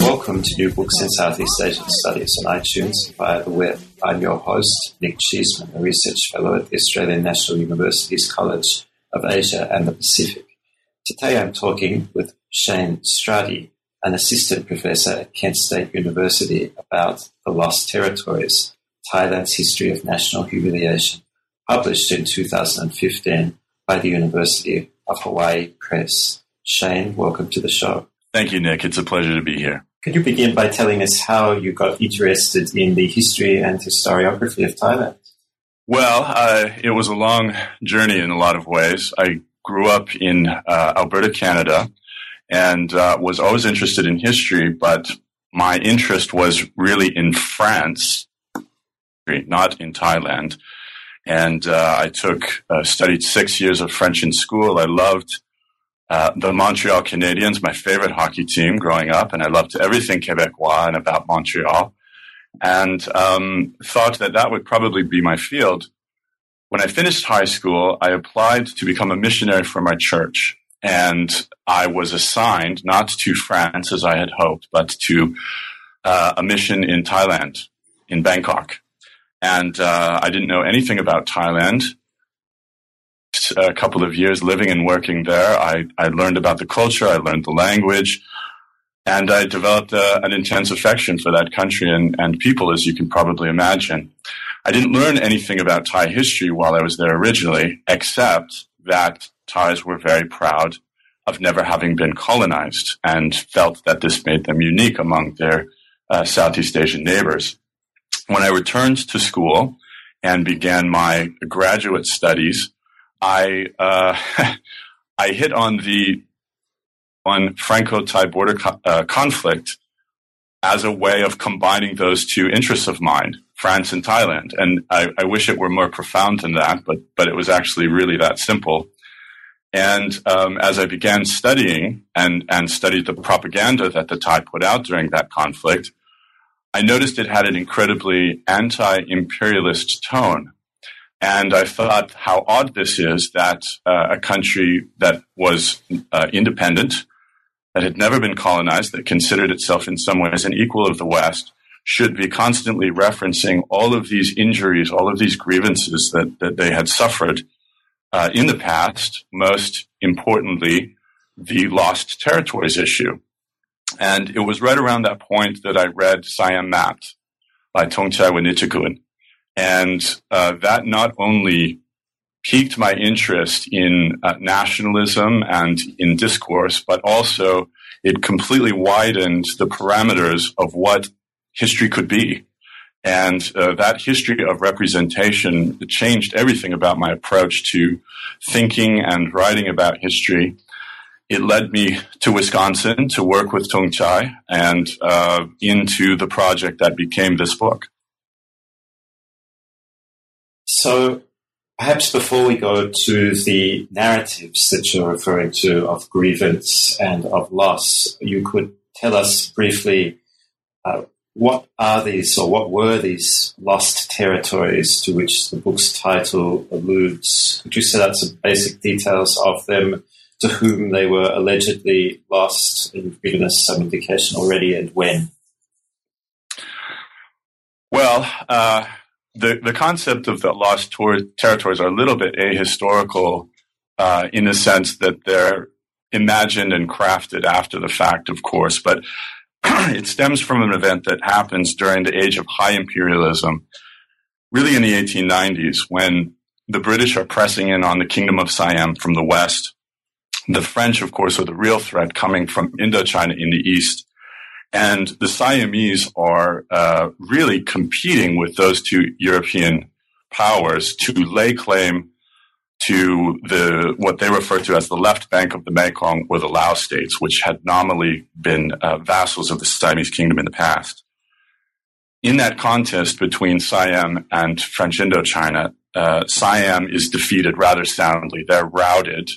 Welcome to New Books in Southeast Asian Studies on iTunes. Via the web. I'm your host, Nick Cheesman, a research fellow at the Australian National University's College of Asia and the Pacific. Today I'm talking with Shane Strate, an assistant professor at Kent State University, about the Lost Territories, Thailand's History of National Humiliation, published in 2015 by the University of Hawaii Press. Shane, welcome to the show. Thank you, Nick. It's a pleasure to be here. Could you begin by telling us how you got interested in the history and historiography of Thailand? Well, uh, it was a long journey in a lot of ways. I grew up in uh, Alberta, Canada, and uh, was always interested in history, but my interest was really in France, not in Thailand. And uh, I took, uh, studied six years of French in school. I loved uh, the Montreal Canadiens, my favorite hockey team growing up, and I loved everything Quebecois and about Montreal, and um, thought that that would probably be my field. When I finished high school, I applied to become a missionary for my church, and I was assigned not to France as I had hoped, but to uh, a mission in Thailand, in Bangkok. And uh, I didn't know anything about Thailand a couple of years living and working there, I, I learned about the culture, I learned the language, and I developed a, an intense affection for that country and, and people, as you can probably imagine. I didn't learn anything about Thai history while I was there originally, except that Thais were very proud of never having been colonized and felt that this made them unique among their uh, Southeast Asian neighbors. When I returned to school and began my graduate studies, I uh, I hit on the on Franco-Thai border co- uh, conflict as a way of combining those two interests of mine, France and Thailand. And I, I, wish it were more profound than that, but but it was actually really that simple. And um, as I began studying and and studied the propaganda that the Thai put out during that conflict, I noticed it had an incredibly anti-imperialist tone. And I thought how odd this is that uh, a country that was uh, independent, that had never been colonized, that considered itself in some ways an equal of the West, should be constantly referencing all of these injuries, all of these grievances that, that they had suffered uh, in the past, most importantly, the lost territories issue. And it was right around that point that I read Siam Mapped by Thongchai Winichakul and uh, that not only piqued my interest in uh, nationalism and in discourse, but also it completely widened the parameters of what history could be. And uh, that history of representation changed everything about my approach to thinking and writing about history. It led me to Wisconsin to work with Thongchai and uh, into the project that became this book. So, perhaps before we go to the narratives that you're referring to of grievance and of loss, you could tell us briefly uh, what are these or what were these lost territories to which the book's title alludes? Could you set out some basic details of them, to whom they were allegedly lost? And given us some indication already, and when. Well, uh, the, the concept of the lost ter- territories are a little bit ahistorical uh, in the sense that they're imagined and crafted after the fact, of course, but it stems from an event that happens during the age of high imperialism, really in the 1890s, when the British are pressing in on the Kingdom of Siam from the west. The French, of course, are the real threat coming from Indochina in the east. And the Siamese are uh, really competing with those two European powers to lay claim to the what they refer to as the left bank of the Mekong or the Lao states, which had nominally been uh, vassals of the Siamese kingdom in the past. In that contest between Siam and French Indochina, uh, Siam is defeated rather soundly. They're routed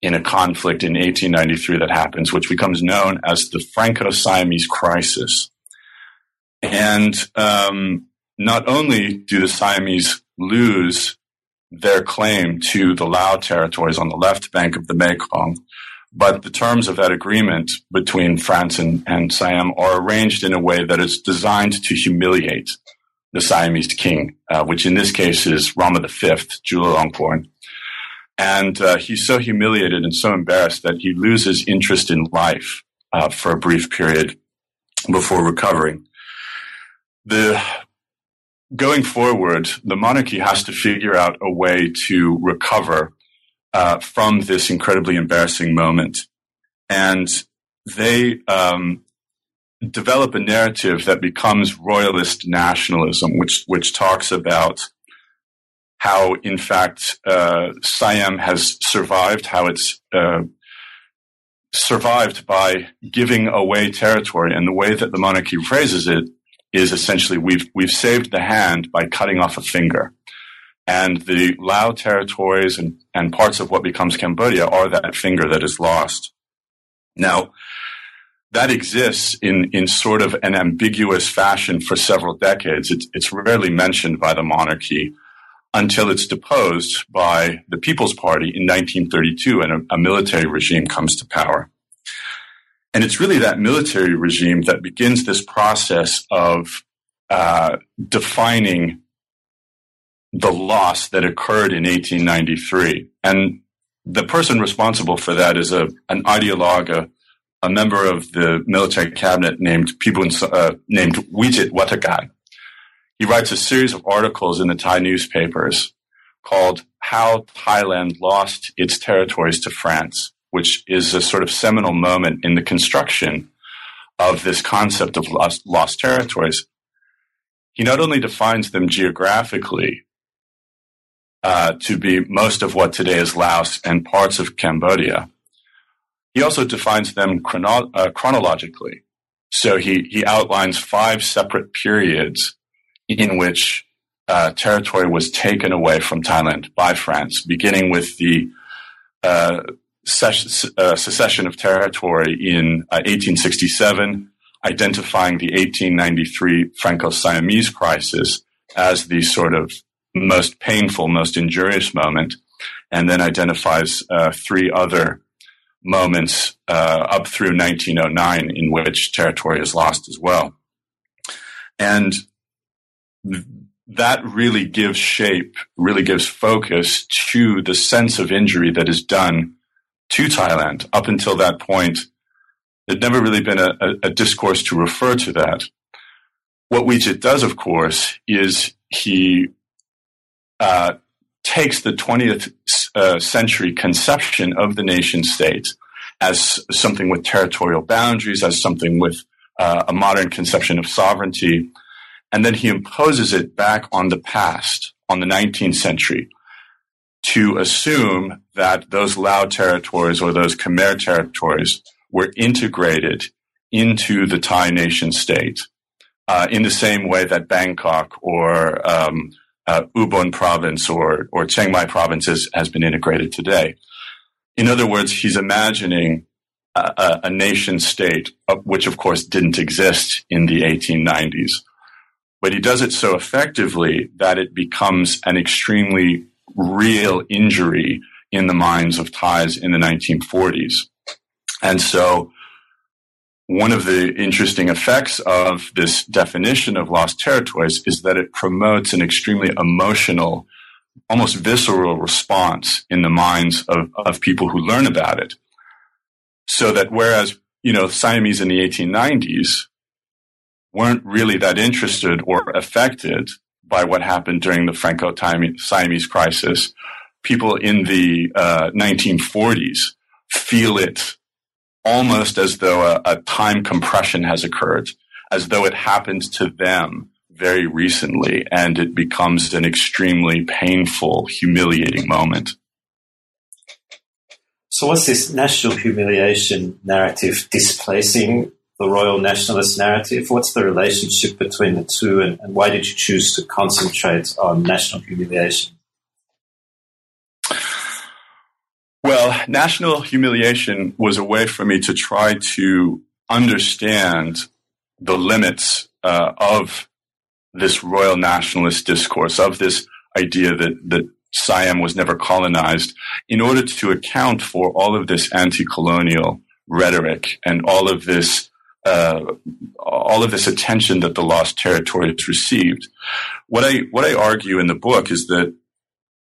in a conflict in 1893 that happens, which becomes known as the Franco-Siamese crisis. And um, not only do the Siamese lose their claim to the Lao territories on the left bank of the Mekong, but the terms of that agreement between France and, and Siam are arranged in a way that is designed to humiliate the Siamese king, uh, which in this case is Rama V, Chulalongkorn. And uh, he's so humiliated and so embarrassed that he loses interest in life uh, for a brief period before recovering. The going forward, the monarchy has to figure out a way to recover uh, from this incredibly embarrassing moment, and they um, develop a narrative that becomes royalist nationalism, which which talks about how, in fact, uh, Siam has survived, how it's uh, survived by giving away territory. And the way that the monarchy phrases it is essentially we've we've saved the hand by cutting off a finger. And the Lao territories and, and parts of what becomes Cambodia are that finger that is lost. Now, that exists in, in sort of an ambiguous fashion for several decades. It's, it's rarely mentioned by the monarchy until it's deposed by the People's Party in 1932 and a, a military regime comes to power. And it's really that military regime that begins this process of uh, defining the loss that occurred in 1893. And the person responsible for that is a, an ideologue, a, a member of the military cabinet named Pibun, uh, named Wichit Wathakan. He writes a series of articles in the Thai newspapers called How Thailand Lost Its Territories to France, which is a sort of seminal moment in the construction of this concept of lost, lost territories. He not only defines them geographically uh, to be most of what today is Laos and parts of Cambodia, he also defines them chrono- uh, chronologically. So he, he outlines five separate periods in which uh, territory was taken away from Thailand by France, beginning with the uh, uh, secession of territory in 1867, uh, identifying the 1893 Franco-Siamese crisis as the sort of most painful, most injurious moment, and then identifies uh, three other moments uh, up through 1909 in which territory is lost as well. And that really gives shape, really gives focus to the sense of injury that is done to Thailand. Up until that point, there'd never really been a, a, a discourse to refer to that. What Wichit does, of course, is he uh, takes the 20th uh, century conception of the nation state as something with territorial boundaries, as something with uh, a modern conception of sovereignty, and then he imposes it back on the past, on the 19th century, to assume that those Lao territories or those Khmer territories were integrated into the Thai nation state uh, in the same way that Bangkok or um, uh, Ubon province or, or Chiang Mai province has, has been integrated today. In other words, he's imagining a, a, a nation state, uh, which of course didn't exist in the 1890s but he does it so effectively that it becomes an extremely real injury in the minds of Thais in the 1940s. And so one of the interesting effects of this definition of lost territories is that it promotes an extremely emotional, almost visceral response in the minds of, of people who learn about it. So that whereas, you know, Siamese in the 1890s weren't really that interested or affected by what happened during the Franco-Siamese crisis. People in the uh, 1940s feel it almost as though a, a time compression has occurred, as though it happened to them very recently, and it becomes an extremely painful, humiliating moment. So, what's this national humiliation narrative displacing the royal nationalist narrative? What's the relationship between the two, and, and why did you choose to concentrate on national humiliation? Well, national humiliation was a way for me to try to understand the limits uh, of this royal nationalist discourse, of this idea that, that Siam was never colonized, in order to account for all of this anti colonial rhetoric and all of this. Uh, all of this attention that the lost territories received. What I what I argue in the book is that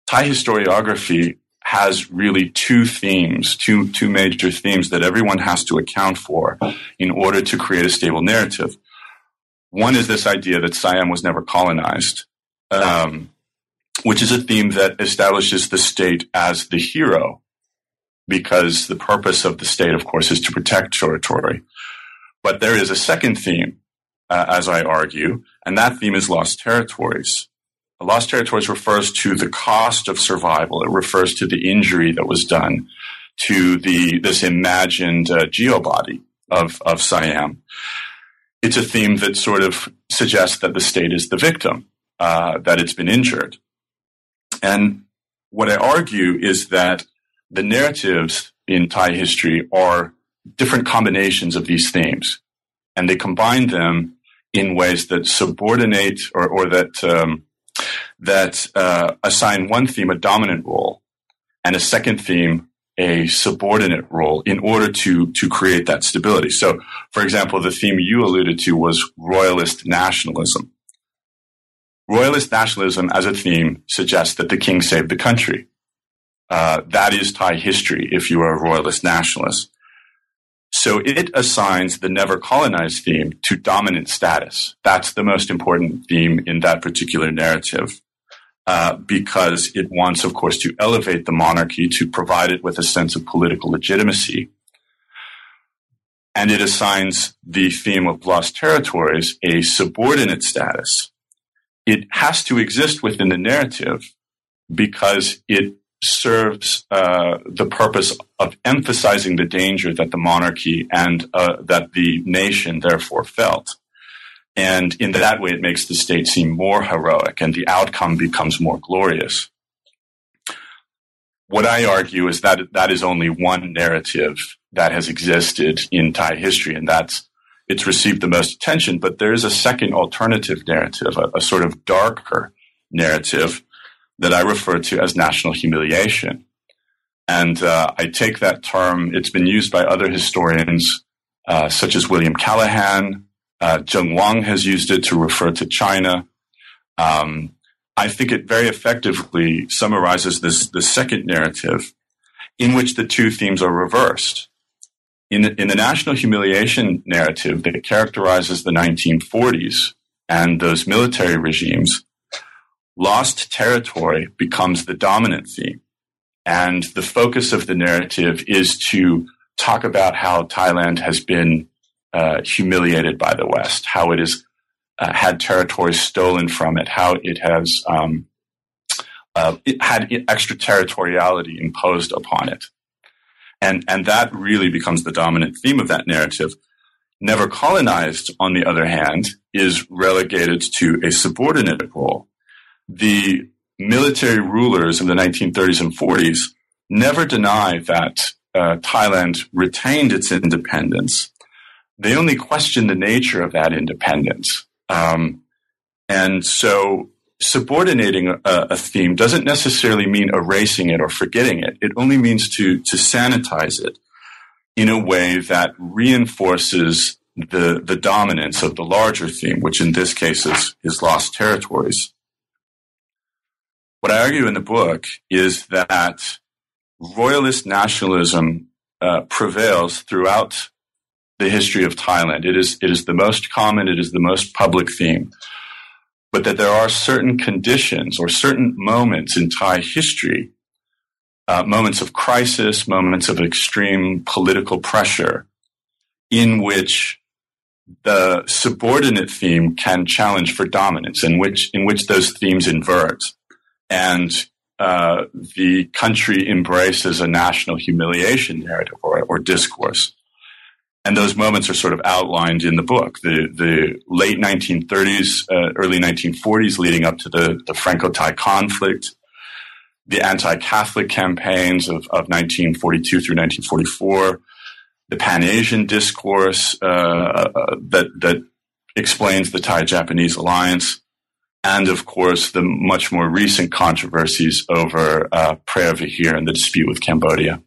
Thai historiography has really two themes, two, two major themes that everyone has to account for in order to create a stable narrative. One is this idea that Siam was never colonized, um, which is a theme that establishes the state as the hero, because the purpose of the state, of course, is to protect territory. But there is a second theme, uh, as I argue, and that theme is lost territories. Lost territories refers to the cost of survival. It refers to the injury that was done to the this imagined uh, geobody of of Siam. It's a theme that sort of suggests that the state is the victim, uh, that it's been injured. And what I argue is that the narratives in Thai history are different combinations of these themes, and they combine them in ways that subordinate or, or that um, that uh, assign one theme a dominant role and a second theme a subordinate role in order to to create that stability. So, for example, the theme you alluded to was royalist nationalism. Royalist nationalism as a theme suggests that the king saved the country. Uh, that is Thai history if you are a royalist nationalist. So it assigns the never colonized theme to dominant status. That's the most important theme in that particular narrative. Uh, because it wants, of course, to elevate the monarchy to provide it with a sense of political legitimacy. And it assigns the theme of lost territories a subordinate status. It has to exist within the narrative because it serves uh, the purpose of emphasizing the danger that the monarchy and uh, that the nation therefore felt. And in that way, it makes the state seem more heroic and the outcome becomes more glorious. What I argue is that that is only one narrative that has existed in Thai history, and that's it's received the most attention. But there is a second alternative narrative, a, a sort of darker narrative that I refer to as national humiliation. And uh, I take that term, it's been used by other historians, uh, such as William Callahan. Uh, Zheng Wang has used it to refer to China. Um, I think it very effectively summarizes this the second narrative in which the two themes are reversed. In in the national humiliation narrative that characterizes the 1940s and those military regimes, lost territory becomes the dominant theme. And the focus of the narrative is to talk about how Thailand has been uh, humiliated by the West, how it has uh, had territory stolen from it, how it has um, uh, it had extraterritoriality imposed upon it. And, and that really becomes the dominant theme of that narrative. Never colonized, on the other hand, is relegated to a subordinate role the military rulers in the 1930s and 40s never denied that uh, Thailand retained its independence. They only questioned the nature of that independence. Um, and so subordinating a, a, theme doesn't necessarily mean erasing it or forgetting it. It only means to, to sanitize it in a way that reinforces the, the dominance of the larger theme, which in this case is, is lost territories. What I argue in the book is that royalist nationalism uh, prevails throughout the history of Thailand. It is, it is the most common, it is the most public theme. But that there are certain conditions or certain moments in Thai history, uh, moments of crisis, moments of extreme political pressure, in which the subordinate theme can challenge for dominance, in which, in which those themes invert. And uh, the country embraces a national humiliation narrative or, or discourse. And those moments are sort of outlined in the book. The, the late 1930s, uh, early 1940s, leading up to the, the Franco Thai conflict, the anti Catholic campaigns of, of 1942 through 1944, the Pan Asian discourse uh, uh, that, that explains the Thai Japanese alliance, and of course, the much more recent controversies over uh, Preah Vihear and the dispute with Cambodia.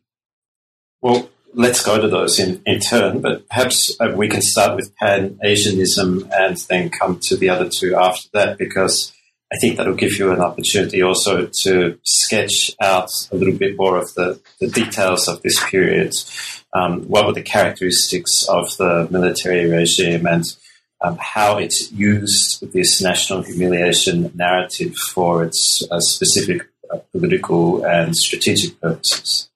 Well, let's go to those in, in turn, but perhaps uh, we can start with Pan Asianism and then come to the other two after that, because I think that'll give you an opportunity also to sketch out a little bit more of the, the details of this period. Um, what were the characteristics of the military regime and um, how it used this national humiliation narrative for its uh, specific uh, political and strategic purposes?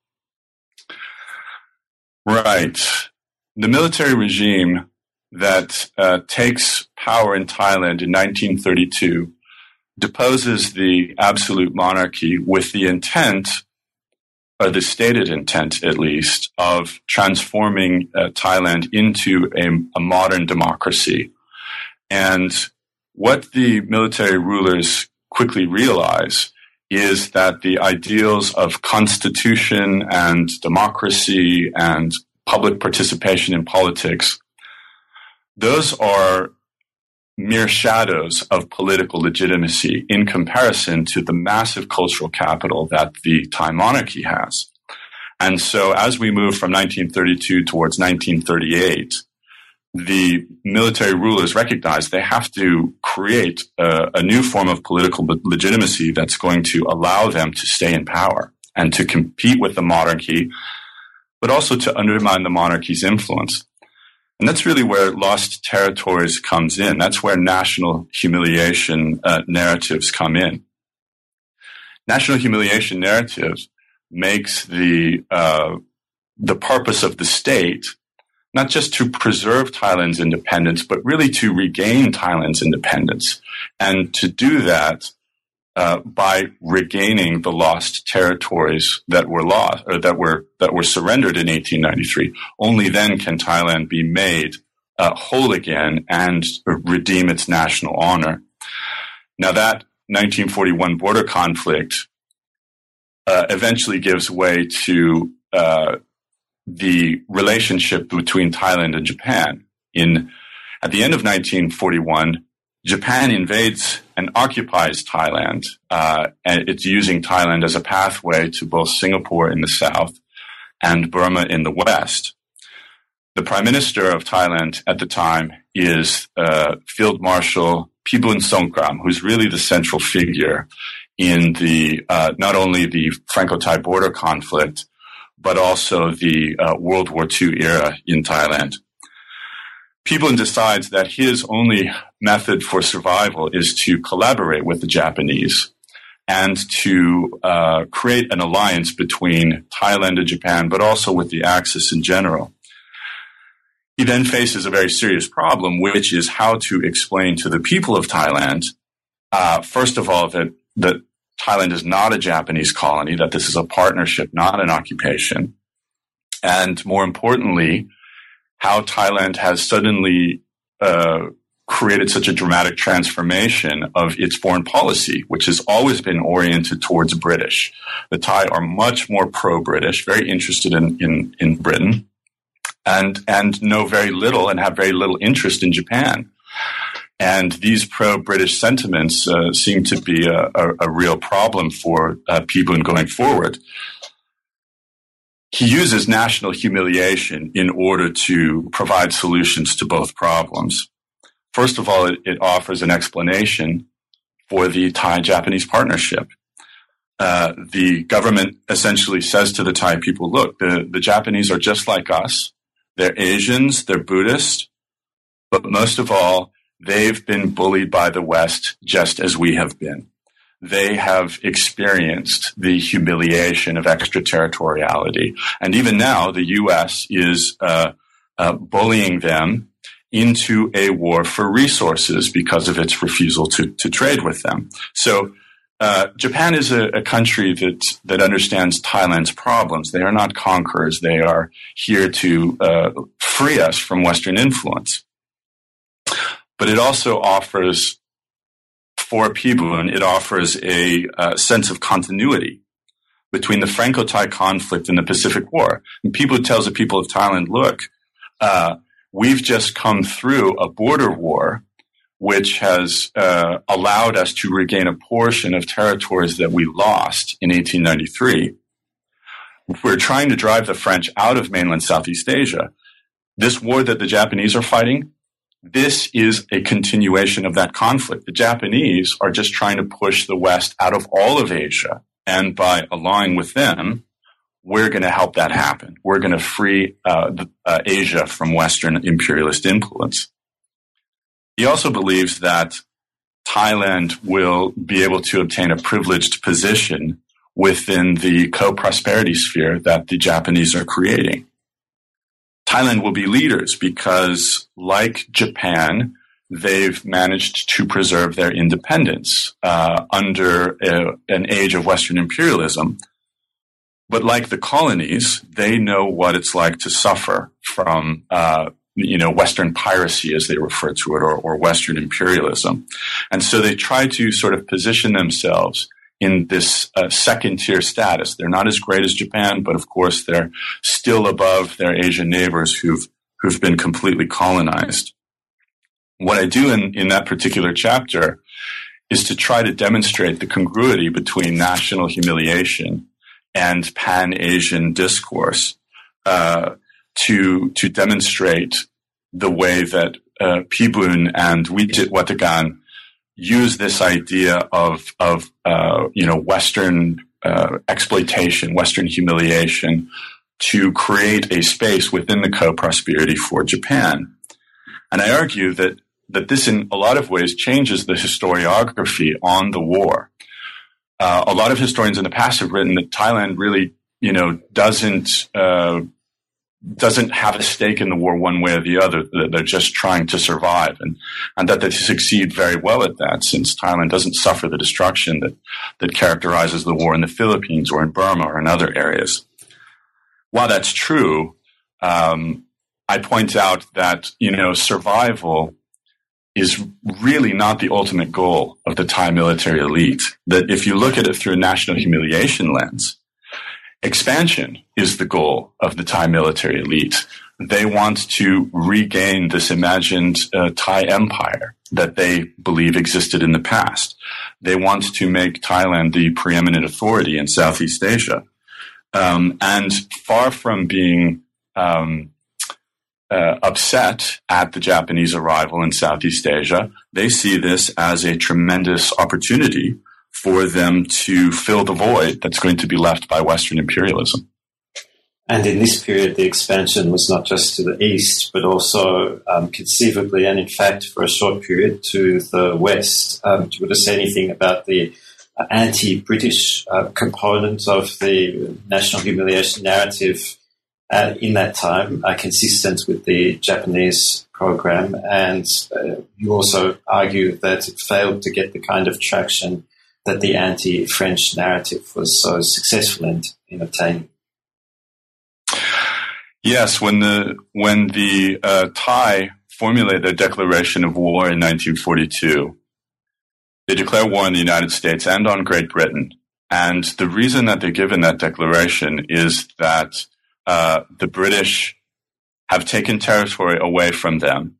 Right. The military regime that uh, takes power in Thailand in 1932 deposes the absolute monarchy with the intent, or the stated intent at least, of transforming uh, Thailand into a, a modern democracy. And what the military rulers quickly realize is that the ideals of constitution and democracy and public participation in politics, those are mere shadows of political legitimacy in comparison to the massive cultural capital that the Thai monarchy has. And so as we move from 1932 towards 1938, the military rulers recognize they have to create a, a, new form of political legitimacy that's going to allow them to stay in power and to compete with the monarchy, but also to undermine the monarchy's influence. And that's really where lost territories comes in. That's where national humiliation uh, narratives come in. National humiliation narratives makes the uh, the purpose of the state not just to preserve Thailand's independence, but really to regain Thailand's independence. And to do that uh, by regaining the lost territories that were lost or that were that were surrendered in 1893. Only then can Thailand be made uh, whole again and redeem its national honor. Now that 1941 border conflict uh, eventually gives way to uh, the relationship between Thailand and Japan. In at the end of 1941, Japan invades and occupies Thailand, uh, and it's using Thailand as a pathway to both Singapore in the south and Burma in the west. The prime minister of Thailand at the time is uh, Field Marshal Pibun Songkram, who's really the central figure in the uh, not only the Franco-Thai border conflict, but also the uh, World War II era in Thailand. Pibun decides that his only method for survival is to collaborate with the Japanese and to uh, create an alliance between Thailand and Japan, but also with the Axis in general. He then faces a very serious problem, which is how to explain to the people of Thailand, uh, first of all, that, that Thailand is not a Japanese colony, that this is a partnership, not an occupation. And more importantly, how Thailand has suddenly uh, created such a dramatic transformation of its foreign policy, which has always been oriented towards British. The Thai are much more pro-British, very interested in, in, in Britain, and, and know very little and have very little interest in Japan. And these pro-British sentiments uh, seem to be a, a, a, real problem for uh, Pibun going forward. He uses national humiliation in order to provide solutions to both problems. First of all, it, it offers an explanation for the Thai-Japanese partnership. Uh, the government essentially says to the Thai people, look, the, the Japanese are just like us. They're Asians, they're Buddhist, but most of all, They've been bullied by the West just as we have been. They have experienced the humiliation of extraterritoriality. And even now, the U.S. is uh, uh, bullying them into a war for resources because of its refusal to, to trade with them. So uh, Japan is a, a, country that that understands Thailand's problems. They are not conquerors. They are here to uh, free us from Western influence. But it also offers, for Pibun, it offers a, a sense of continuity between the Franco-Thai conflict and the Pacific War. And Pibun tells the people of Thailand, look, uh, we've just come through a border war which has uh, allowed us to regain a portion of territories that we lost in 1893. We're trying to drive the French out of mainland Southeast Asia. This war that the Japanese are fighting, this is a continuation of that conflict. The Japanese are just trying to push the West out of all of Asia. And by allying with them, we're going to help that happen. We're going to free uh, the, uh, Asia from Western imperialist influence. He also believes that Thailand will be able to obtain a privileged position within the co-prosperity sphere that the Japanese are creating. Thailand will be leaders because, like Japan, they've managed to preserve their independence uh, under a, an age of Western imperialism. But like the colonies, they know what it's like to suffer from uh, you know, Western piracy, as they refer to it, or, or Western imperialism. And so they try to sort of position themselves in this uh, second tier status. They're not as great as Japan, but of course they're still above their Asian neighbors who've, who've been completely colonized. What I do in, in that particular chapter is to try to demonstrate the congruity between national humiliation and pan-Asian discourse. Uh, to to demonstrate the way that uh, Pibun and Wichit Wathakan use this idea of of uh, you know Western uh, exploitation, Western humiliation, to create a space within the co-prosperity for Japan. And I argue that that this, in a lot of ways, changes the historiography on the war. Uh, a lot of historians in the past have written that Thailand really, you know, doesn't uh, doesn't have a stake in the war one way or the other. That they're just trying to survive and, and that they succeed very well at that since Thailand doesn't suffer the destruction that, that characterizes the war in the Philippines or in Burma or in other areas. While that's true, um, I point out that, you know, survival is really not the ultimate goal of the Thai military elite. That if you look at it through a national humiliation lens, Expansion is the goal of the Thai military elite. They want to regain this imagined uh, Thai empire that they believe existed in the past. They want to make Thailand the preeminent authority in Southeast Asia. Um, and far from being um, uh, upset at the Japanese arrival in Southeast Asia, they see this as a tremendous opportunity for them to fill the void that's going to be left by Western imperialism. And in this period, the expansion was not just to the east, but also um, conceivably, and in fact, for a short period, to the west. Um, would you say anything about the uh, anti-British uh, component of the national humiliation narrative uh, in that time, uh, consistent with the Japanese program? And uh, you also argue that it failed to get the kind of traction that the anti-French narrative was so successful in, in obtaining. Yes, when the when the uh, Thai formulated their declaration of war in 1942, they declare war on the United States and on Great Britain. And the reason that they're given that declaration is that uh, the British have taken territory away from them,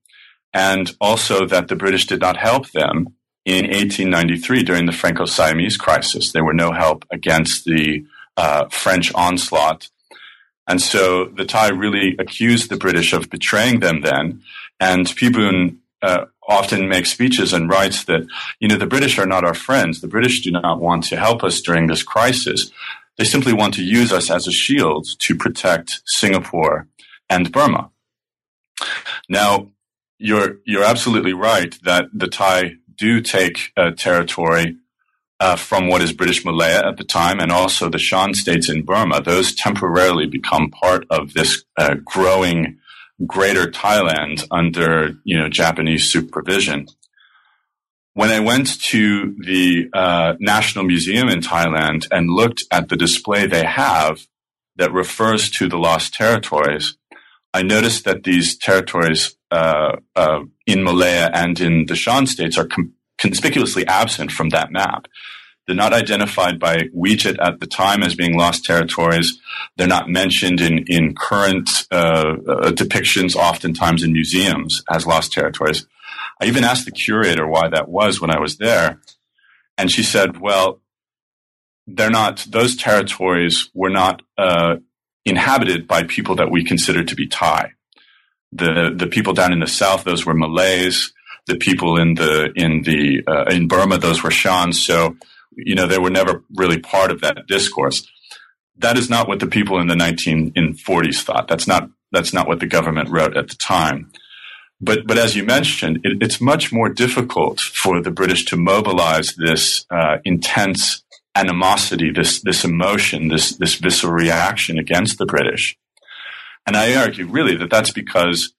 and also that the British did not help them in 1893 during the Franco-Siamese crisis. There were no help against the uh, French onslaught. And so the Thai really accused the British of betraying them then. And Pibun uh, often makes speeches and writes that, you know, the British are not our friends. The British do not want to help us during this crisis. They simply want to use us as a shield to protect Singapore and Burma. Now, you're, you're absolutely right that the Thai do take uh, territory uh, from what is British Malaya at the time, and also the Shan states in Burma. Those temporarily become part of this uh, growing Greater Thailand under you know Japanese supervision. when I went to the uh, National Museum in Thailand and looked at the display they have that refers to the lost territories, I noticed that these territories uh, uh, in Malaya and in the Shan states are com- conspicuously absent from that map. They're not identified by Wichit at the time as being lost territories. They're not mentioned in, in current uh, uh, depictions, oftentimes in museums, as lost territories. I even asked the curator why that was when I was there. And she said, well, they're not, those territories were not uh, inhabited by people that we consider to be Thai. The, the people down in the south, those were Malays. The people in the, in the, uh, in Burma, those were Shans. So, you know, they were never really part of that discourse. That is not what the people in the 1940s thought. That's not, that's not what the government wrote at the time. But, but as you mentioned, it, it's much more difficult for the British to mobilize this uh, intense animosity, this this emotion, this this visceral reaction against the British. And I argue really that that's because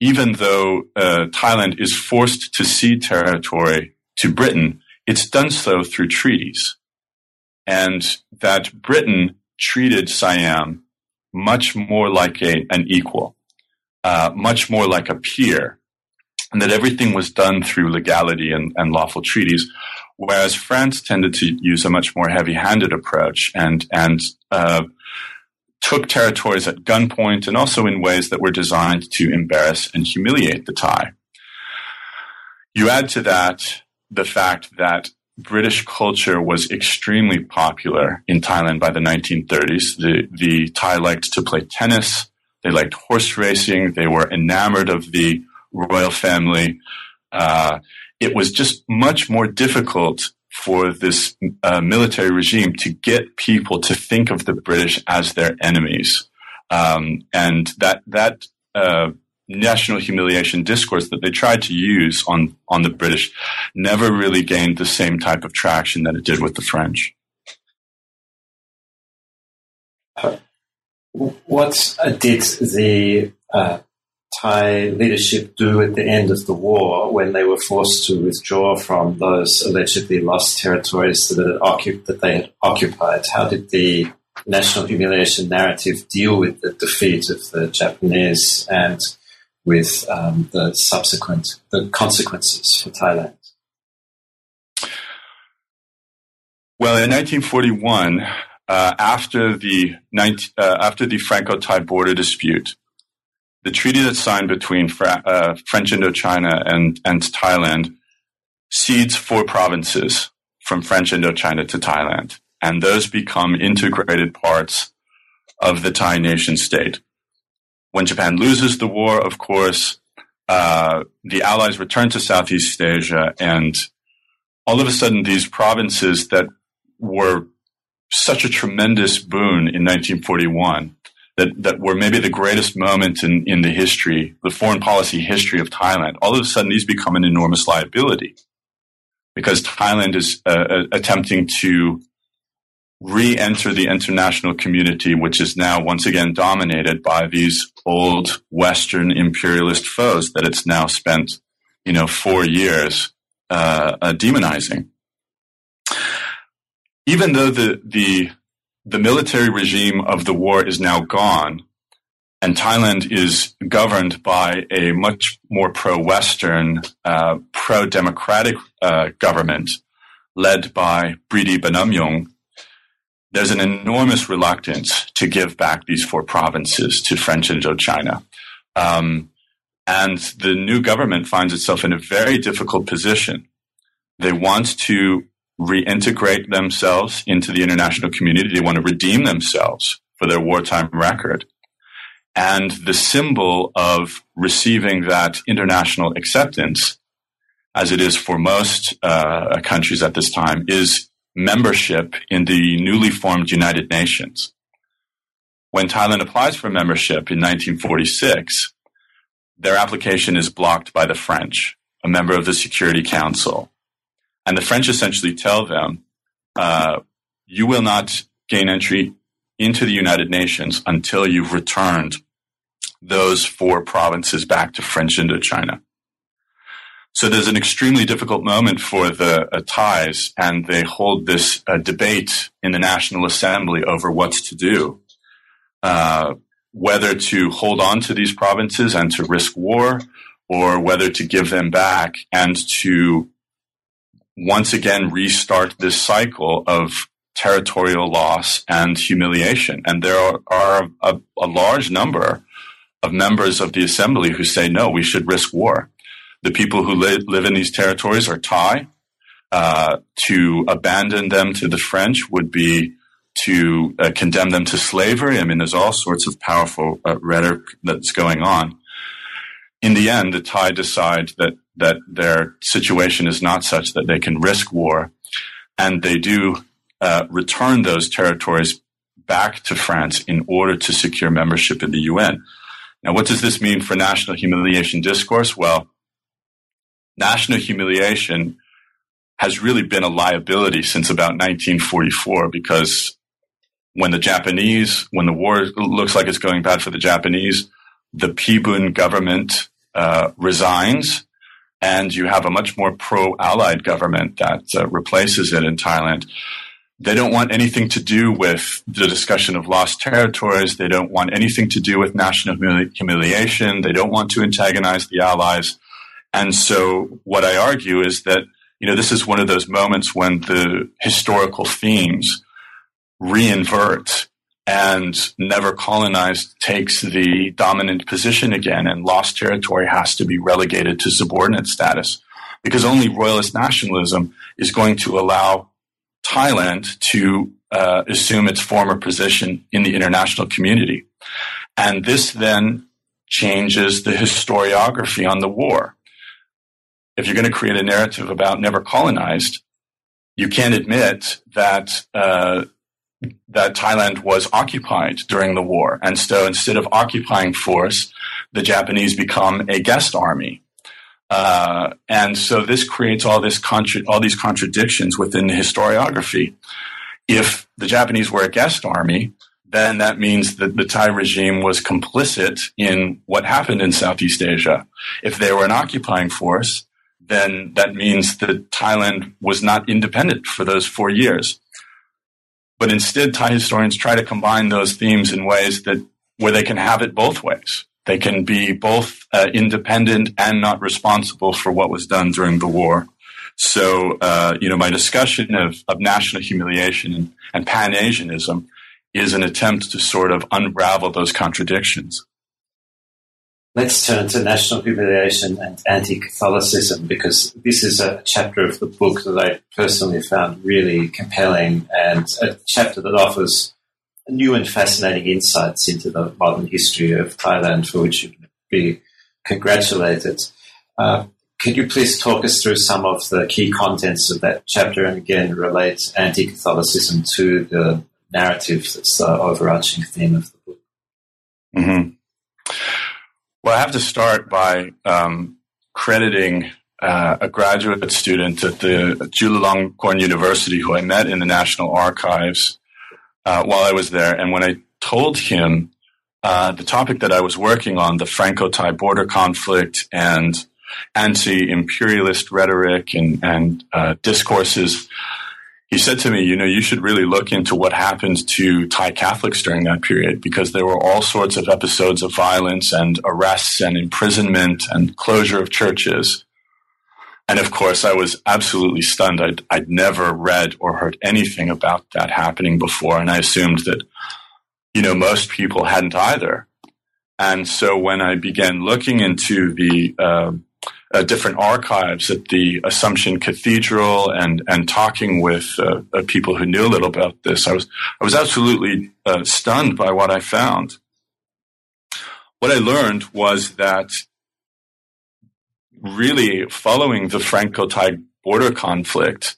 even though uh, Thailand is forced to cede territory to Britain, it's done so through treaties, and that Britain treated Siam much more like a, an equal, uh, much more like a peer, and that everything was done through legality and, and lawful treaties, whereas France tended to use a much more heavy-handed approach and and uh, took territories at gunpoint and also in ways that were designed to embarrass and humiliate the Thai. You add to that the fact that British culture was extremely popular in Thailand by the 1930s. The, the Thai liked to play tennis. They liked horse racing. They were enamored of the royal family. Uh, it was just much more difficult for this uh, military regime to get people to think of the British as their enemies. Um, and that, that, uh, national humiliation discourse that they tried to use on, on the British never really gained the same type of traction that it did with the French. What did the uh, Thai leadership do at the end of the war when they were forced to withdraw from those allegedly lost territories that, that they had occupied? How did the national humiliation narrative deal with the defeat of the Japanese and with um, the subsequent the consequences for Thailand? Well, in 1941, uh, after the 19, uh, after the Franco-Thai border dispute, the treaty that's signed between Fra- uh, French Indochina and, and Thailand cedes four provinces from French Indochina to Thailand, and those become integrated parts of the Thai nation state. When Japan loses the war, of course, uh, the Allies return to Southeast Asia, and all of a sudden, these provinces that were such a tremendous boon in 1941 that, that were maybe the greatest moment in, in the history, the foreign policy history of Thailand, all of a sudden these become an enormous liability because Thailand is uh, uh, attempting to re-enter the international community, which is now once again dominated by these old Western imperialist foes that it's now spent, you know, four years uh, uh, demonizing. Even though the the the military regime of the war is now gone, and Thailand is governed by a much more pro-Western, uh, pro-democratic uh, government led by Pridi Banomyong. There's an enormous reluctance to give back these four provinces to French Indochina. Um, and the new government finds itself in a very difficult position. They want to reintegrate themselves into the international community. They want to redeem themselves for their wartime record. And the symbol of receiving that international acceptance, as it is for most uh, countries at this time, is membership in the newly formed United Nations. When Thailand applies for membership in 1946, their application is blocked by the French, a member of the Security Council. And the French essentially tell them, uh, you will not gain entry into the United Nations until you've returned those four provinces back to French Indochina. So there's an extremely difficult moment for the uh, Thais, and they hold this uh, debate in the National Assembly over what to do. Uh, whether to hold on to these provinces and to risk war, or whether to give them back and to once again restart this cycle of territorial loss and humiliation. And there are, a, a, large number of members of the assembly who say, no, we should risk war. The people who li- live in these territories are Thai. Uh, to abandon them to the French would be to uh, condemn them to slavery. I mean, there's all sorts of powerful uh, rhetoric that's going on. In the end, the Thai decide that that their situation is not such that they can risk war, and they do uh, return those territories back to France in order to secure membership in the UN. Now, what does this mean for national humiliation discourse? Well, national humiliation has really been a liability since about 1944 because when the Japanese, when the war looks like it's going bad for the Japanese, the Pibun government uh, resigns and you have a much more pro-allied government that uh, replaces it in Thailand. They don't want anything to do with the discussion of lost territories. They don't want anything to do with national humili- humiliation. They don't want to antagonize the allies. And so what I argue is that, you know, this is one of those moments when the historical themes reinvert and never colonized takes the dominant position again and lost territory has to be relegated to subordinate status because only royalist nationalism is going to allow Thailand to uh, assume its former position in the international community. And this then changes the historiography on the war. If you're going to create a narrative about never colonized, you can't admit that uh, that Thailand was occupied during the war. And so instead of occupying force, the Japanese become a guest army. Uh, and so this creates all this contra- all these contradictions within the historiography. If the Japanese were a guest army, then that means that the Thai regime was complicit in what happened in Southeast Asia. If they were an occupying force, then that means that Thailand was not independent for those four years. But instead, Thai historians try to combine those themes in ways that where they can have it both ways. They can be both uh, independent and not responsible for what was done during the war. So, uh, you know, my discussion of, of national humiliation and, and Pan Asianism is an attempt to sort of unravel those contradictions. Let's turn to national humiliation and anti-Catholicism because this is a chapter of the book that I personally found really compelling and a chapter that offers new and fascinating insights into the modern history of Thailand for which you can be congratulated. Uh, could you please talk us through some of the key contents of that chapter and again relate anti-Catholicism to the narrative that's the overarching theme of the book? Mm-hmm. Well, I have to start by um, crediting uh, a graduate student at the Chulalongkorn University who I met in the National Archives uh, while I was there. And when I told him uh, the topic that I was working on, the Franco Thai border conflict and anti imperialist rhetoric and, and uh, discourses, he said to me, you know, you should really look into what happened to Thai Catholics during that period because there were all sorts of episodes of violence and arrests and imprisonment and closure of churches. And of course, I was absolutely stunned. I'd, I'd never read or heard anything about that happening before. And I assumed that, you know, most people hadn't either. And so when I began looking into the, uh, uh, different archives at the Assumption Cathedral and and talking with uh, uh, people who knew a little about this. I was I was absolutely uh, stunned by what I found. What I learned was that really following the Franco-Thai border conflict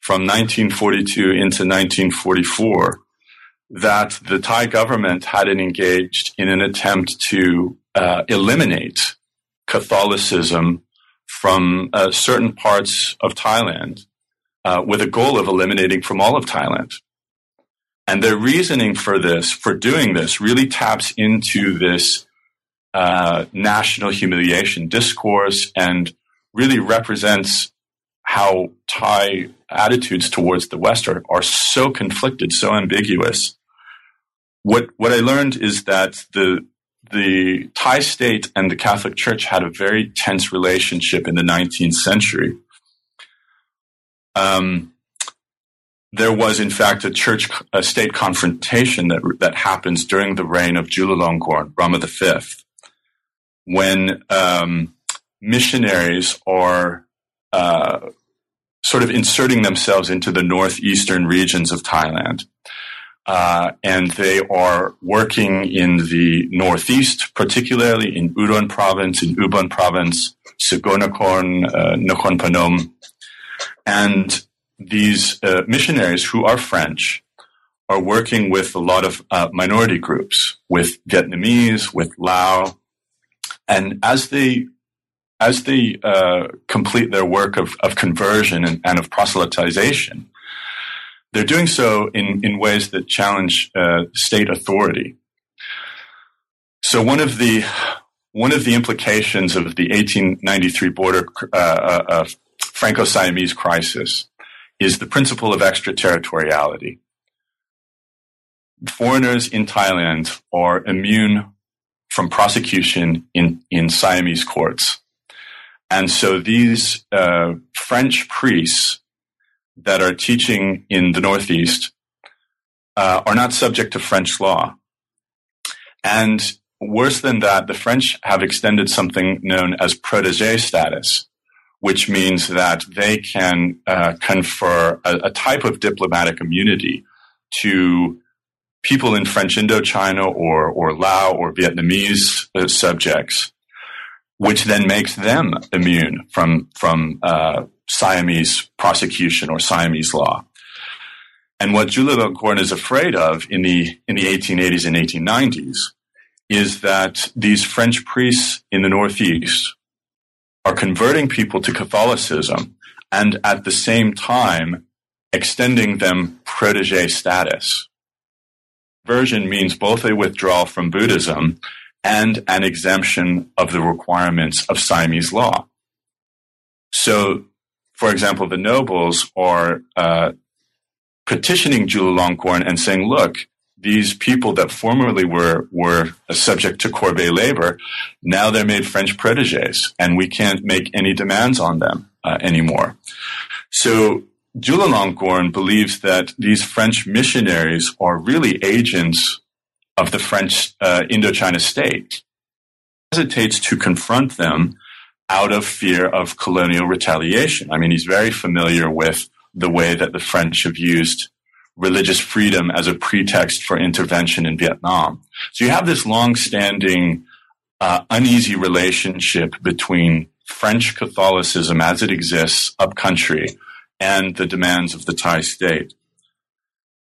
from 1942 into 1944, that the Thai government had engaged in an attempt to uh, eliminate Catholicism from uh, certain parts of Thailand uh, with a goal of eliminating from all of Thailand. And their reasoning for this, for doing this, really taps into this uh, national humiliation discourse and really represents how Thai attitudes towards the West are, are so conflicted, so ambiguous. What what I learned is that the the Thai state and the Catholic Church had a very tense relationship in the 19th century. Um, there was, in fact, a church a state confrontation that that happens during the reign of Chulalongkorn, Rama V, when um, missionaries are uh, sort of inserting themselves into the northeastern regions of Thailand. Uh, and they are working in the northeast, particularly in Udon province, in Ubon province, Sakon Nakhon, uh, Nakhon Phanom. And these uh, missionaries who are French are working with a lot of uh, minority groups, with Vietnamese, with Lao. And as they as they uh, complete their work of, of conversion and, and, of proselytization, they're doing so in, in ways that challenge uh, state authority. So one of the one of the implications of the 1893 border uh, uh Franco-Siamese crisis is the principle of extraterritoriality. Foreigners in Thailand are immune from prosecution in, in Siamese courts. And so these uh, French priests that are teaching in the Northeast uh, are not subject to French law. And worse than that, the French have extended something known as protege status, which means that they can uh, confer a, a, type of diplomatic immunity to people in French Indochina or, or Lao or Vietnamese uh, subjects, which then makes them immune from, from uh, Siamese prosecution or Siamese law. And what Chulalongkorn is afraid of in the, in the 1880s and 1890s is that these French priests in the Northeast are converting people to Catholicism and at the same time extending them protege status. Version means both a withdrawal from Buddhism and an exemption of the requirements of Siamese law. So for example, the nobles are uh, petitioning Chulalongkorn and saying, look, these people that formerly were were subject to corvée labor, now they're made French proteges, and we can't make any demands on them uh, anymore. So Chulalongkorn believes that these French missionaries are really agents of the French uh, Indochina state. Hesitates to confront them out of fear of colonial retaliation. I mean, he's very familiar with the way that the French have used religious freedom as a pretext for intervention in Vietnam. So you have this long-standing, uh, uneasy relationship between French Catholicism as it exists upcountry and the demands of the Thai state.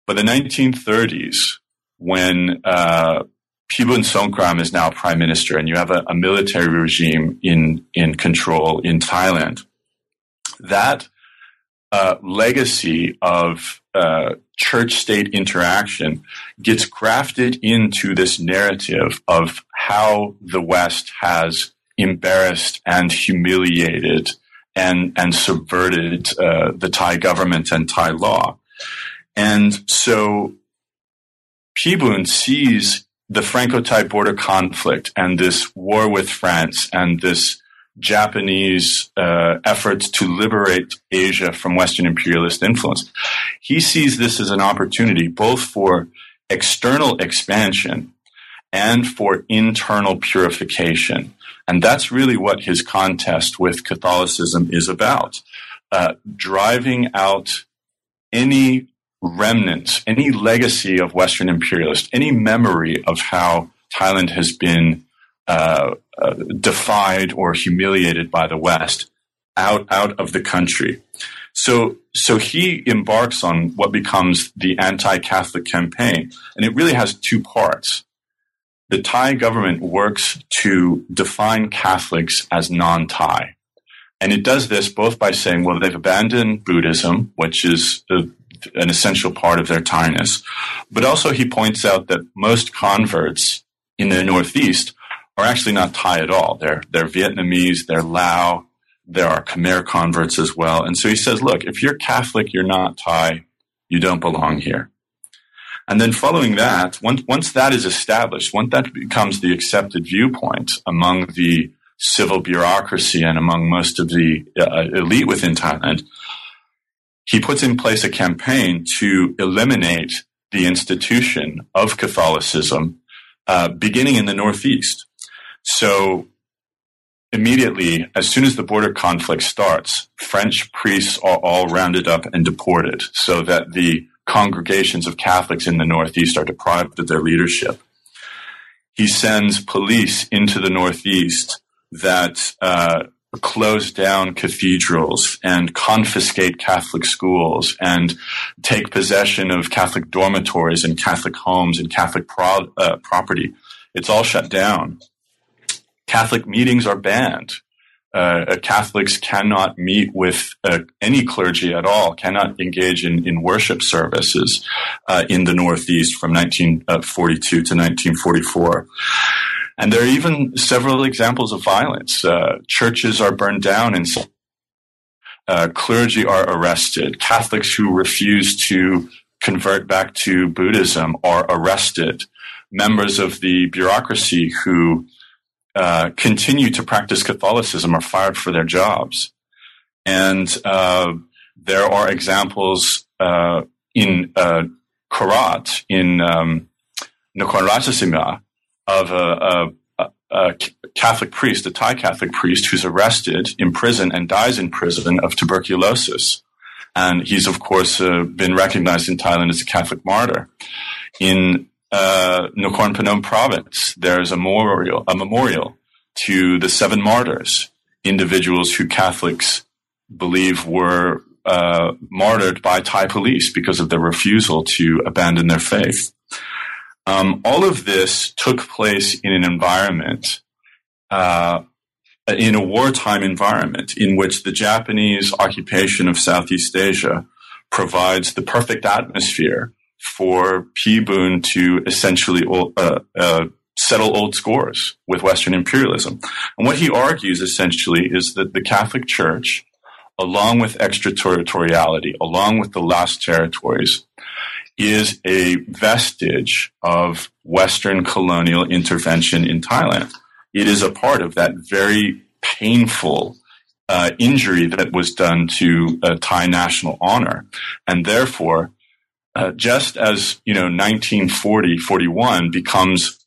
By the 1930s, when uh, Pibun Songkram is now prime minister, and you have a, a military regime in in control in Thailand. That uh, legacy of uh, church state interaction gets grafted into this narrative of how the West has embarrassed and humiliated and and subverted uh, the Thai government and Thai law, and so Pibun sees the Franco-Thai border conflict and this war with France and this Japanese uh, efforts to liberate Asia from Western imperialist influence. He sees this as an opportunity both for external expansion and for internal purification. And that's really what his contest with Catholicism is about. Uh, driving out any remnants, any legacy of Western imperialist, any memory of how Thailand has been uh, uh, defied or humiliated by the West out out of the country. So so he embarks on what becomes the anti-Catholic campaign, and it really has two parts. The Thai government works to define Catholics as non-Thai. And it does this both by saying, well, they've abandoned Buddhism, which is the, an essential part of their Thainess. But also he points out that most converts in the Northeast are actually not Thai at all. They're, they're Vietnamese, they're Lao, There are Khmer converts as well. And so he says, look, if you're Catholic, you're not Thai, you don't belong here. And then following that, once, once that is established, once that becomes the accepted viewpoint among the civil bureaucracy and among most of the uh, elite within Thailand, he puts in place a campaign to eliminate the institution of Catholicism, uh, beginning in the Northeast. So immediately, as soon as the border conflict starts, French priests are all rounded up and deported so that the congregations of Catholics in the Northeast are deprived of their leadership. He sends police into the Northeast that uh, close down cathedrals and confiscate Catholic schools and take possession of Catholic dormitories and Catholic homes and Catholic pro- uh, property. It's all shut down. Catholic meetings are banned. Uh, uh Catholics cannot meet with uh, any clergy at all, cannot engage in, in worship services uh, in the Northeast from 1942 to 1944. And there are even several examples of violence. Uh, churches are burned down and uh, clergy are arrested. Catholics who refuse to convert back to Buddhism are arrested. Members of the bureaucracy who uh, continue to practice Catholicism are fired for their jobs. And uh, there are examples uh, in uh, Korat, in um, Nakhon Ratchasima, of a, a, a, Catholic priest, a Thai Catholic priest, who's arrested in prison and dies in prison of tuberculosis. And he's, of course, uh, been recognized in Thailand as a Catholic martyr. In uh, Nakhon Phanom province, there's a memorial, a memorial to the seven martyrs, individuals who Catholics believe were uh, martyred by Thai police because of their refusal to abandon their faith. Um, all of this took place in an environment, uh, in a wartime environment, in which the Japanese occupation of Southeast Asia provides the perfect atmosphere for Pibun to essentially uh, uh, settle old scores with Western imperialism. And what he argues essentially is that the Catholic Church, along with extraterritoriality, along with the lost territories, is a vestige of Western colonial intervention in Thailand. It is a part of that very painful uh, injury that was done to uh, Thai national honor. And therefore, uh, just as, you know, 1940, 41 becomes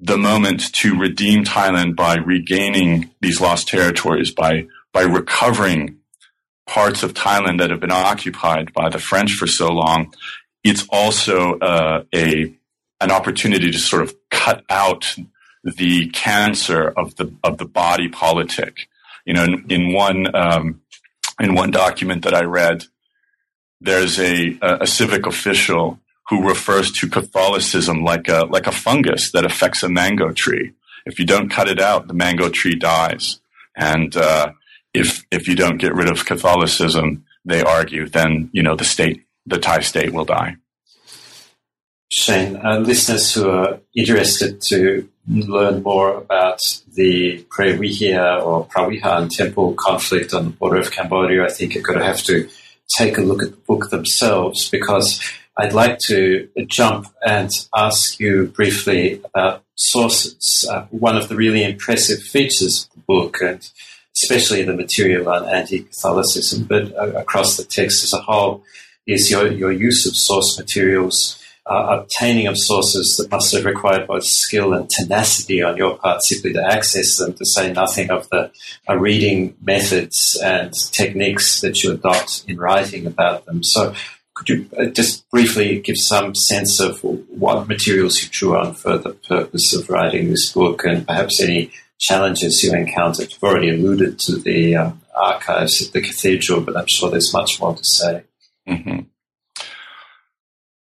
the moment to redeem Thailand by regaining these lost territories, by, by recovering parts of Thailand that have been occupied by the French for so long, it's also uh, a an opportunity to sort of cut out the cancer of the of the body politic. You know, in, in one um, in one document that I read, there's a a civic official who refers to Catholicism like a like a fungus that affects a mango tree. If you don't cut it out, the mango tree dies. And uh, if if you don't get rid of Catholicism, they argue, then you know the state the Thai state will die. Shane, uh, listeners who are interested to learn more about the Preah Vihear or Pravihan temple conflict on the border of Cambodia, I think are going to have to take a look at the book themselves because I'd like to jump and ask you briefly about sources. Uh, one of the really impressive features of the book, and especially the material on anti-Catholicism, but uh, across the text as a whole, is your, your use of source materials, uh, obtaining of sources that must have required both skill and tenacity on your part simply to access them, to say nothing of the uh, reading methods and techniques that you adopt in writing about them. So, could you uh, just briefly give some sense of what materials you drew on for the purpose of writing this book and perhaps any challenges you encountered? You've already alluded to the um, archives at the cathedral, but I'm sure there's much more to say. Mm-hmm.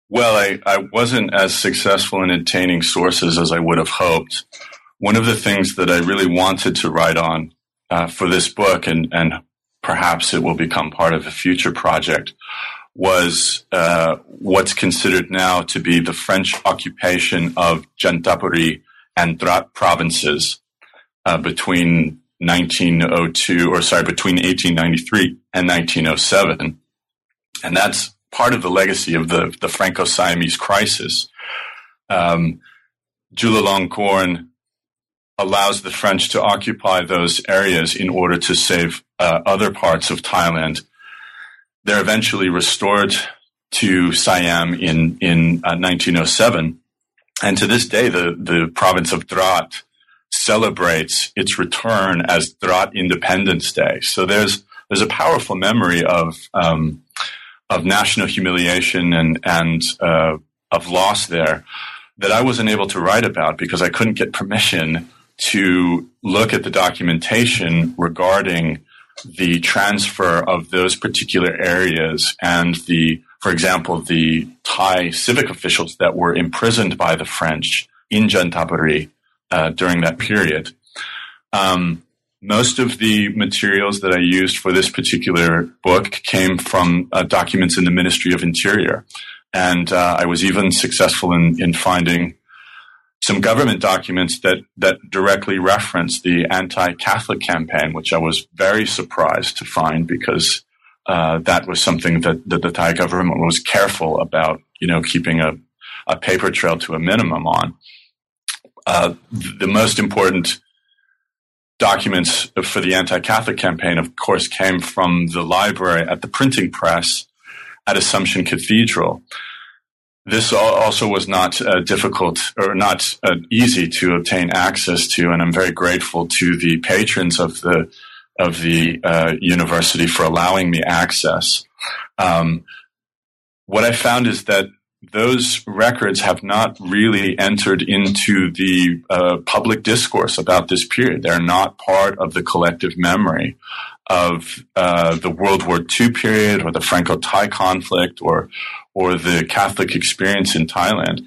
Well, I, I wasn't as successful in obtaining sources as I would have hoped. One of the things that I really wanted to write on uh, for this book, and, and perhaps it will become part of a future project, was uh, what's considered now to be the French occupation of Chanthaburi and Trat provinces uh, between 1902, or sorry, between 1893 and 1907. And that's part of the legacy of the, the Franco Siamese crisis. Um, Chulalongkorn allows the French to occupy those areas in order to save uh, other parts of Thailand. They're eventually restored to Siam in in uh, 1907, and to this day, the the province of Trat celebrates its return as Trat Independence Day. So there's there's a powerful memory of um, of national humiliation and and uh, of loss there that I wasn't able to write about because I couldn't get permission to look at the documentation regarding the transfer of those particular areas and the, for example, the Thai civic officials that were imprisoned by the French in Chanthaburi uh, during that period. Um, most of the materials that I used for this particular book came from uh, documents in the Ministry of Interior. And uh, I was even successful in, in finding some government documents that, that directly reference the anti-Catholic campaign, which I was very surprised to find because uh, that was something that, that the Thai government was careful about, you know, keeping a, a paper trail to a minimum on. Uh, the most important documents for the anti-Catholic campaign, of course, came from the library at the printing press at Assumption Cathedral. This also was not uh, difficult or not uh, easy to obtain access to, and I'm very grateful to the patrons of the of the uh, university for allowing me access. Um, what I found is that those records have not really entered into the uh, public discourse about this period. They're not part of the collective memory of uh, the World War II period or the Franco-Thai conflict or or the Catholic experience in Thailand.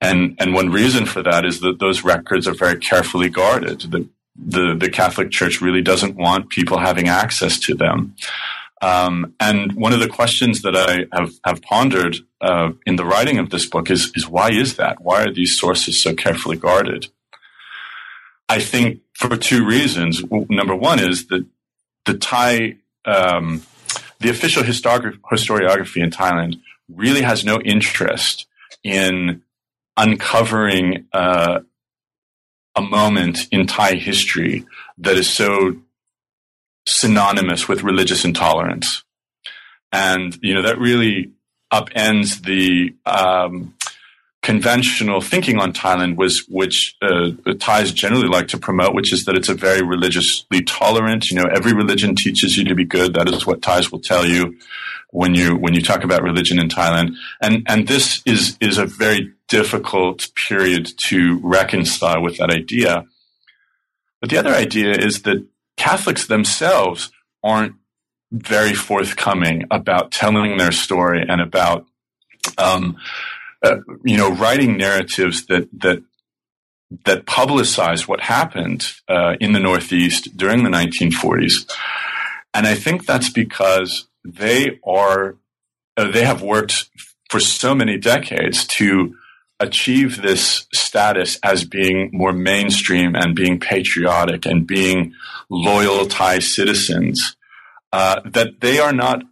And and one reason for that is that those records are very carefully guarded. The the, the Catholic Church really doesn't want people having access to them. Um, and one of the questions that I have, have pondered uh, in the writing of this book is, is why is that? Why are these sources so carefully guarded? I think for two reasons. Number one is that the Thai, um, the official historiography in Thailand really has no interest in uncovering uh, a moment in Thai history that is so synonymous with religious intolerance. And, you know, that really upends the um, conventional thinking on Thailand was, which uh, Thais generally like to promote, which is that it's a very religiously tolerant. You know, every religion teaches you to be good. That is what Thais will tell you when you when you talk about religion in Thailand. And and this is is a very difficult period to reconcile with that idea. But the other idea is that Catholics themselves aren't very forthcoming about telling their story and about um, uh, you know writing narratives that that that publicize what happened uh, in the Northeast during the 1940s. And I think that's because they are uh, they have worked for so many decades to achieve this status as being more mainstream and being patriotic and being loyal Thai citizens, uh, that they are not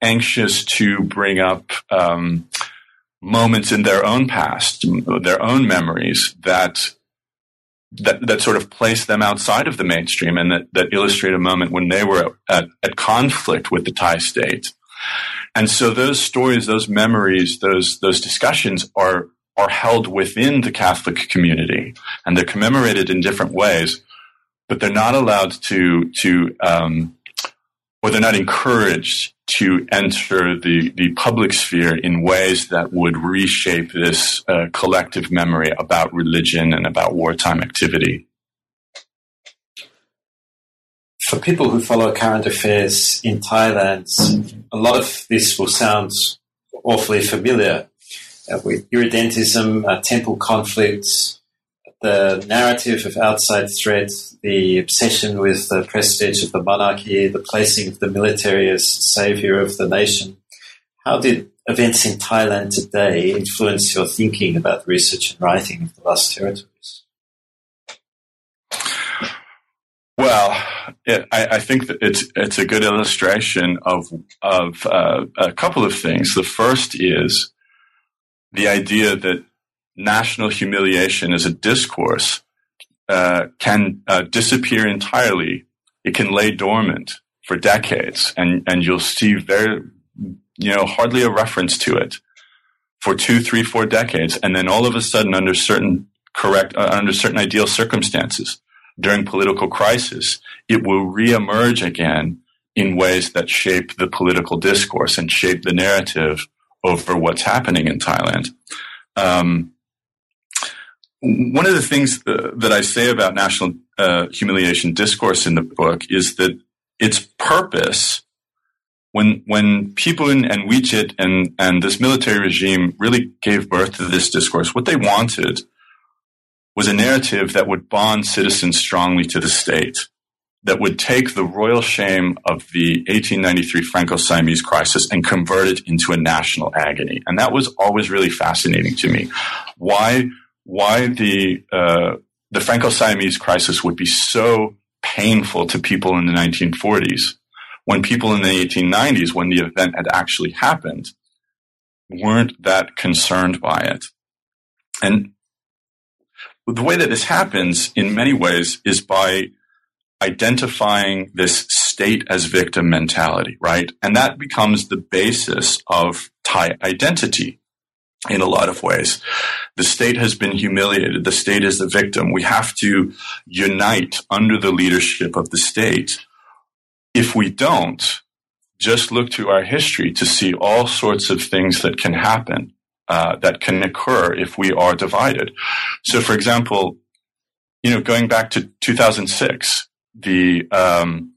anxious to bring up um, moments in their own past, their own memories that that that sort of place them outside of the mainstream and that, that illustrate a moment when they were at, at conflict with the Thai state. And so those stories, those memories, those those discussions are are held within the Catholic community, and they're commemorated in different ways, but they're not allowed to to um, or they're not encouraged to enter the, the public sphere in ways that would reshape this uh, collective memory about religion and about wartime activity. For people who follow current affairs in Thailand, a lot of this will sound awfully familiar uh, with irredentism, uh, temple conflicts, the narrative of outside threat, the obsession with the prestige of the monarchy, the placing of the military as savior of the nation. How did events in Thailand today influence your thinking about research and writing of the lost territories? Well, it, I, I, think that it's it's a good illustration of of uh, a couple of things. The first is the idea that national humiliation as a discourse uh, can uh, disappear entirely. It can lay dormant for decades, and and you'll see very you know hardly a reference to it for two, three, four decades, and then all of a sudden, under certain correct uh, under certain ideal circumstances during political crisis, it will reemerge again in ways that shape the political discourse and shape the narrative over what's happening in Thailand. Um, one of the things uh, that I say about national uh, humiliation discourse in the book is that its purpose, when when in, and Wichit and and this military regime really gave birth to this discourse, what they wanted was a narrative that would bond citizens strongly to the state, that would take the royal shame of the 1893 Franco-Siamese crisis and convert it into a national agony. And that was always really fascinating to me. Why, why the, uh, the Franco-Siamese crisis would be so painful to people in the 1940s when people in the 1890s, when the event had actually happened, weren't that concerned by it. And the way that this happens in many ways is by identifying this state as victim mentality, right? And that becomes the basis of Thai identity in a lot of ways. The state has been humiliated. The state is the victim. We have to unite under the leadership of the state. If we don't, just look to our history to see all sorts of things that can happen uh, that can occur if we are divided. So, for example, you know, going back to 2006, the um,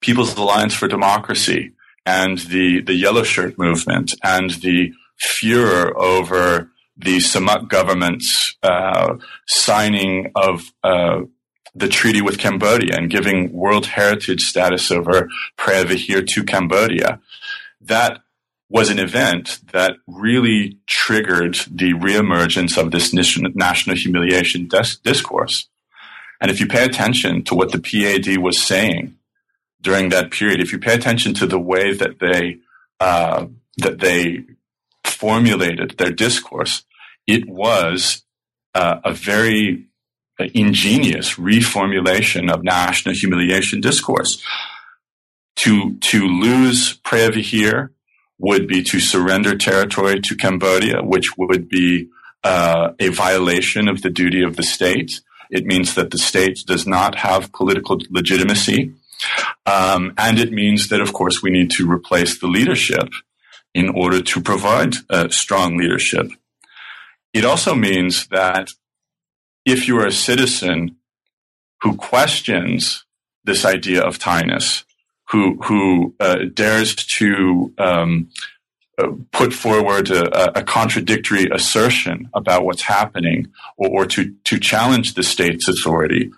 People's Alliance for Democracy and the the Yellow Shirt movement and the furor over the Samak government's uh, signing of uh, the treaty with Cambodia and giving World Heritage status over Preah Vihear to Cambodia. That was an event that really triggered the reemergence of this national humiliation dis- discourse. And if you pay attention to what the PAD was saying during that period, if you pay attention to the way that they uh, that they formulated their discourse, it was uh, a very ingenious reformulation of national humiliation discourse. To to lose Preah Vihear would be to surrender territory to Cambodia, which would be uh, a violation of the duty of the state. It means that the state does not have political legitimacy. Um, and it means that, of course, we need to replace the leadership in order to provide uh, strong leadership. It also means that if you are a citizen who questions this idea of Thainess, who who uh, dares to um, put forward a, a, contradictory assertion about what's happening, or, or, to to challenge the state's authority,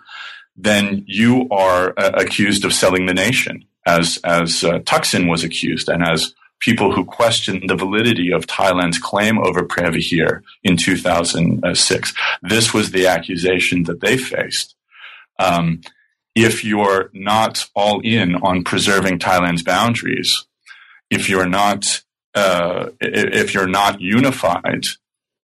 then you are uh, accused of selling the nation, as as uh, was accused, and as people who questioned the validity of Thailand's claim over Preah in 2006. This was the accusation that they faced. Um, if you're not all in on preserving Thailand's boundaries, if you're not uh, if you're not unified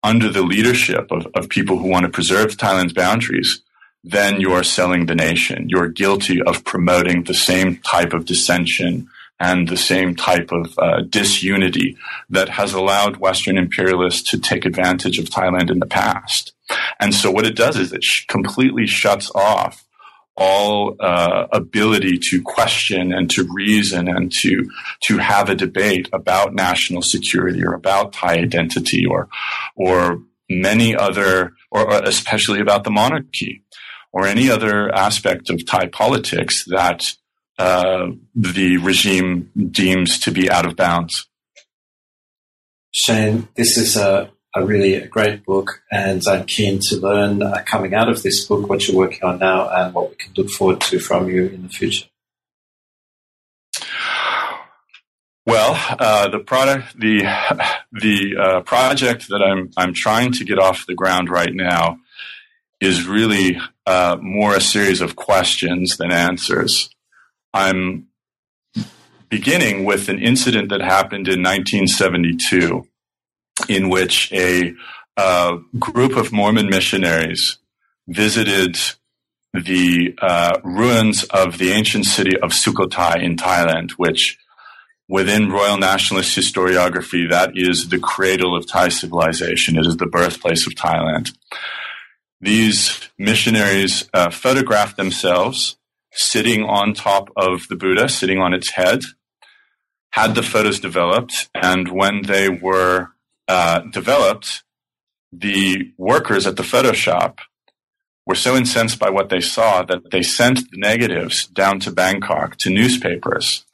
under the leadership of, of people who want to preserve Thailand's boundaries, then you are selling the nation. You're guilty of promoting the same type of dissension and the same type of uh, disunity that has allowed Western imperialists to take advantage of Thailand in the past. And so what it does is it sh- completely shuts off all uh, ability to question and to reason and to to have a debate about national security or about Thai identity or or many other or, or especially about the monarchy or any other aspect of Thai politics that uh, the regime deems to be out of bounds. Shane, this is a a really a great book, and I'm keen to learn uh, coming out of this book what you're working on now and what we can look forward to from you in the future. Well, uh, the product, the the uh, project that I'm I'm trying to get off the ground right now is really uh, more a series of questions than answers. I'm beginning with an incident that happened in 1972 in which a uh, group of Mormon missionaries visited the uh, ruins of the ancient city of Sukhothai in Thailand, which within Royal Nationalist historiography, that is the cradle of Thai civilization. It is the birthplace of Thailand. These missionaries uh, photographed themselves sitting on top of the Buddha, sitting on its head, had the photos developed, and when they were uh, developed, the workers at the photo shop were so incensed by what they saw that they sent the negatives down to Bangkok to newspapers,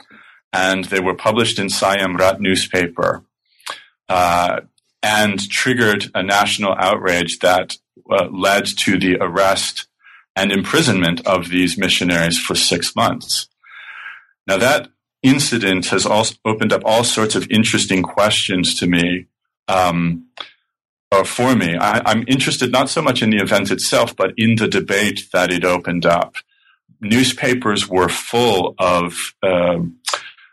and they were published in Siam Rat newspaper, uh, and triggered a national outrage that uh, led to the arrest and imprisonment of these missionaries for six months. Now that incident has also opened up all sorts of interesting questions to me. Um, or for me, I, am interested not so much in the event itself, but in the debate that it opened up. Newspapers were full of um,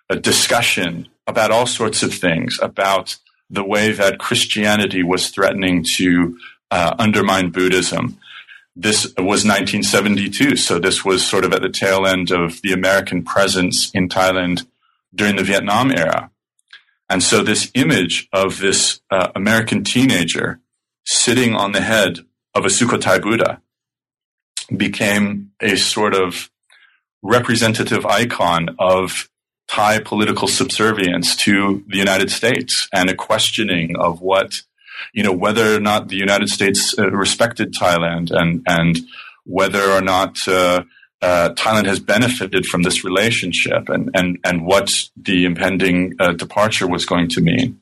a discussion about all sorts of things, about the way that Christianity was threatening to uh, undermine Buddhism. This was 1972, so this was sort of at the tail end of the American presence in Thailand during the Vietnam era. And so this image of this uh, American teenager sitting on the head of a Sukhothai Buddha became a sort of representative icon of Thai political subservience to the United States and a questioning of what, you know, whether or not the United States uh, respected Thailand and, and whether or not uh, uh, Thailand has benefited from this relationship and, and, and what the impending uh, departure was going to mean.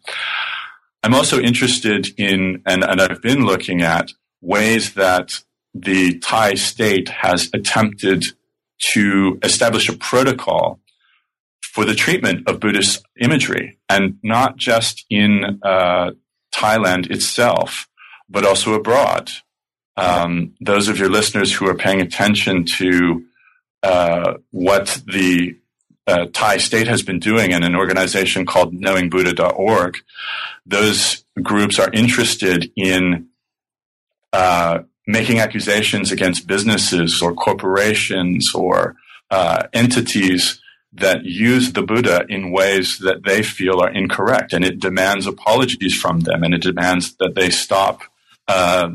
I'm also interested in, and, and I've been looking at ways that the Thai state has attempted to establish a protocol for the treatment of Buddhist imagery, and not just in uh, Thailand itself, but also abroad um, those of your listeners who are paying attention to uh, what the uh, Thai state has been doing in an organization called knowingbuddha.org, those groups are interested in uh, making accusations against businesses or corporations or uh, entities that use the Buddha in ways that they feel are incorrect. And it demands apologies from them and it demands that they stop uh,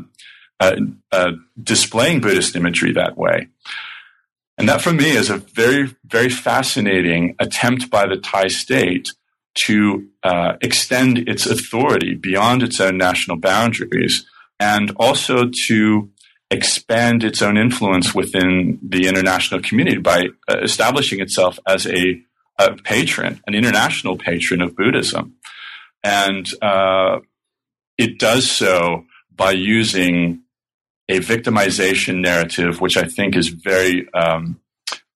displaying Buddhist imagery that way. And that for me is a very, very fascinating attempt by the Thai state to uh, extend its authority beyond its own national boundaries and also to expand its own influence within the international community by uh, establishing itself as a, a, patron, an international patron of Buddhism. And uh, it does so by using a victimization narrative, which I think is very um,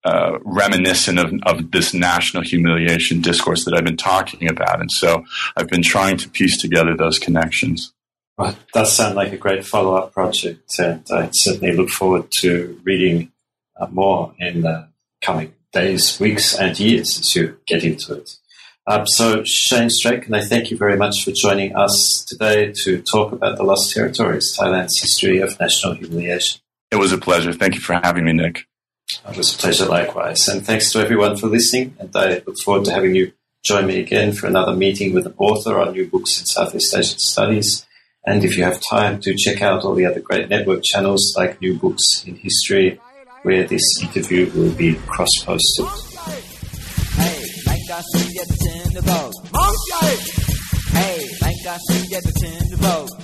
uh, reminiscent of, of, this national humiliation discourse that I've been talking about. And so I've been trying to piece together those connections. Well, does sound like a great follow up project, and I certainly look forward to reading uh, more in the coming days, weeks, and years as you get into it. Um, so, Shane Strate, and I thank you very much for joining us today to talk about the Lost Territories, Thailand's history of national humiliation. It was a pleasure. Thank you for having me, Nick. It was a pleasure likewise. And thanks to everyone for listening. And I look forward to having you join me again for another meeting with an author on new books in Southeast Asian studies. And if you have time, to check out all the other great network channels like New Books in History, where this interview will be cross posted. I see at the tinderbox. Monkey! Hey, like I see at the tinderbox.